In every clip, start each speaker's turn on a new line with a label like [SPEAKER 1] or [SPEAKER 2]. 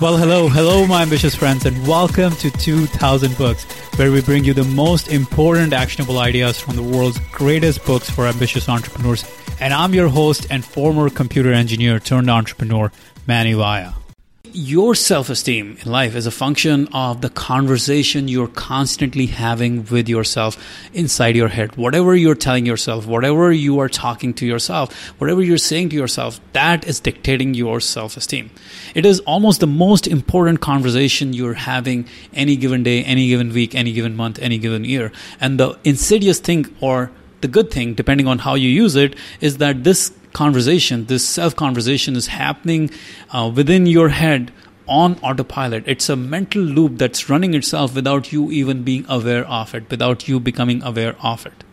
[SPEAKER 1] Well, hello, hello, my ambitious friends, and welcome to 2000 Books, where we bring you the most important actionable ideas from the world's greatest books for ambitious entrepreneurs. And I'm your host and former computer engineer turned entrepreneur, Mani Vaya. Your self esteem in life is a function of the conversation you're constantly having with yourself inside your head. Whatever you're telling yourself, whatever you are talking to yourself, whatever you're saying to yourself, that is dictating your self esteem. It is almost the most important conversation you're having any given day, any given week, any given month, any given year. And the insidious thing or the good thing, depending on how you use it, is that this conversation, this self conversation is happening uh, within your head on autopilot. It's a mental loop that's running itself without you even being aware of it, without you becoming aware of it.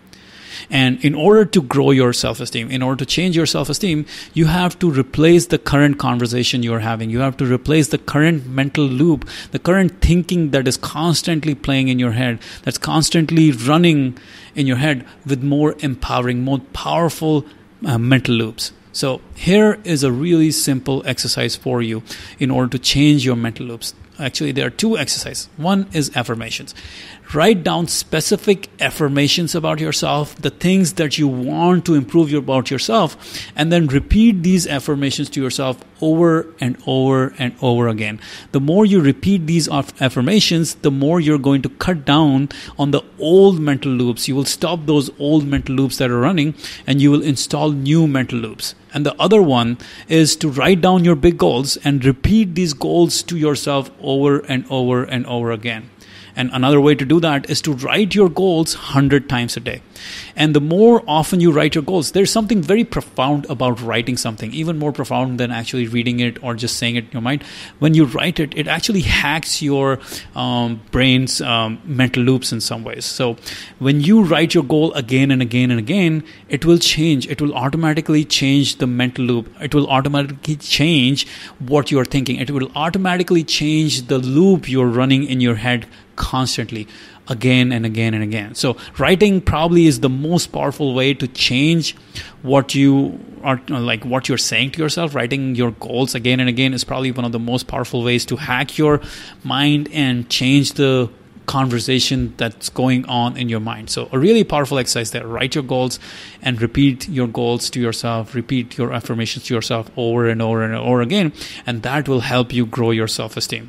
[SPEAKER 1] And in order to grow your self esteem, in order to change your self esteem, you have to replace the current conversation you're having. You have to replace the current mental loop, the current thinking that is constantly playing in your head, that's constantly running in your head with more empowering, more powerful uh, mental loops. So, here is a really simple exercise for you in order to change your mental loops. Actually, there are two exercises. One is affirmations. Write down specific affirmations about yourself, the things that you want to improve about yourself, and then repeat these affirmations to yourself over and over and over again. The more you repeat these affirmations, the more you're going to cut down on the old mental loops. You will stop those old mental loops that are running and you will install new mental loops. And the other one is to write down your big goals and repeat these goals to yourself over and over and over again. And another way to do that is to write your goals 100 times a day. And the more often you write your goals, there's something very profound about writing something, even more profound than actually reading it or just saying it in your mind. When you write it, it actually hacks your um, brain's um, mental loops in some ways. So when you write your goal again and again and again, it will change. It will automatically change the mental loop. It will automatically change what you're thinking. It will automatically change the loop you're running in your head constantly again and again and again. So, writing probably is the most powerful way to change what you are like what you're saying to yourself. Writing your goals again and again is probably one of the most powerful ways to hack your mind and change the conversation that's going on in your mind. So, a really powerful exercise there. Write your goals and repeat your goals to yourself, repeat your affirmations to yourself over and over and over again, and that will help you grow your self esteem.